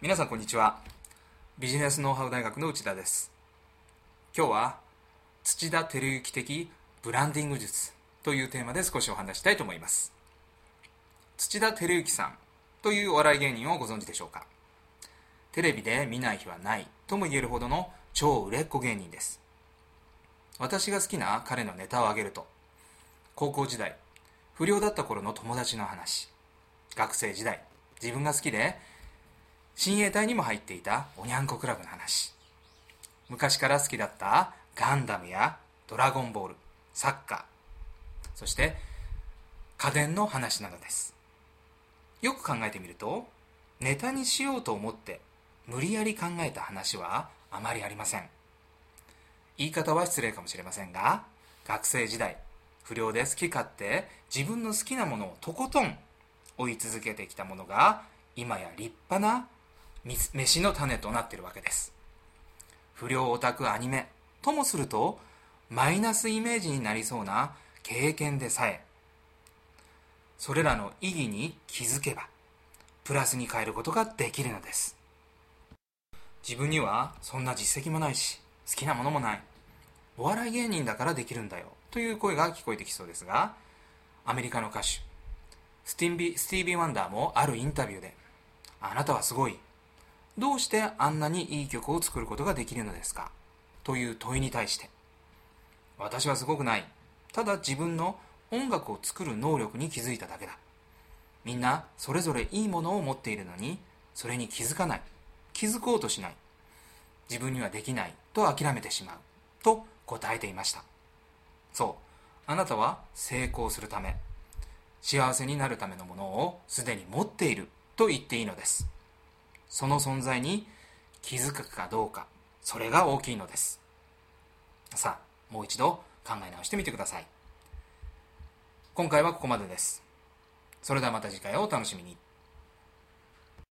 皆さんこんにちは。ビジネスノウハウ大学の内田です。今日は土田照之的ブランディング術というテーマで少しお話したいと思います。土田照之さんというお笑い芸人をご存知でしょうか？テレビで見ない日はないとも言えるほどの超売れっ子芸人です。私が好きな彼のネタを挙げると。高校時代不良だった頃の友達の話。学生時代自分が好きで親衛隊にも入っていたおにゃんこクラブの話。昔から好きだったガンダムやドラゴンボールサッカー。そして家電の話などです。よく考えてみるとネタにしようと思って無理やり考えた話はあまりありません。言い方は失礼かもしれませんが学生時代不良で好き勝手自分の好きなものをとことん追い続けてきたものが今や立派な飯の種となっているわけです。不良オタクアニメともするとマイナスイメージになりそうな経験でさえそれらの意義に気づけばプラスに変えることができるのです。自分にはそんな実績もないし好きなものもない。お笑い芸人だからできるんだよ。という声が聞こえてきそうですがアメリカの歌手スティンビスティービー・ワンダーもあるインタビューであなたはすごい。どうしてあんなにいい曲を作ることができるのですか？という問いに対して私はすごくない。ただ自分の音楽を作る能力に気づいただけだ。みんなそれぞれいいものを持っているのにそれに気づかない。気づこうとしない。自分にはできない。と諦めてしまう。と答えていました。そう。あなたは成功するため幸せになるためのものをすでに持っていると言っていいのです。その存在に気づくかどうかそれが大きいのです。さあもう一度考え直してみてください。今回はここまでです。それではまた次回をお楽しみに。